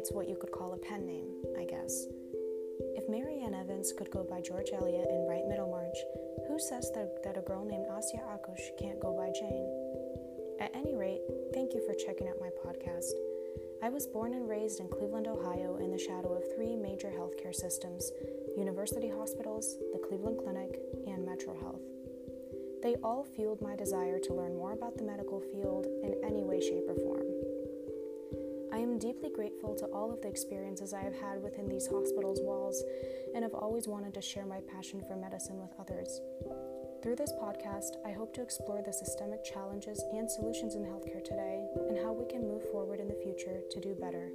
It's what you could call a pen name, I guess. If Mary Ann Evans could go by George Eliot and write Middlemarch, who says that, that a girl named Asya Akush can't go by Jane? At any rate, thank you for checking out my podcast. I was born and raised in Cleveland, Ohio, in the shadow of three major healthcare systems university hospitals, the Cleveland Clinic, and Metro Health. They all fueled my desire to learn more about the medical field in any way, shape, or am deeply grateful to all of the experiences I have had within these hospitals' walls and have always wanted to share my passion for medicine with others. Through this podcast, I hope to explore the systemic challenges and solutions in healthcare today and how we can move forward in the future to do better.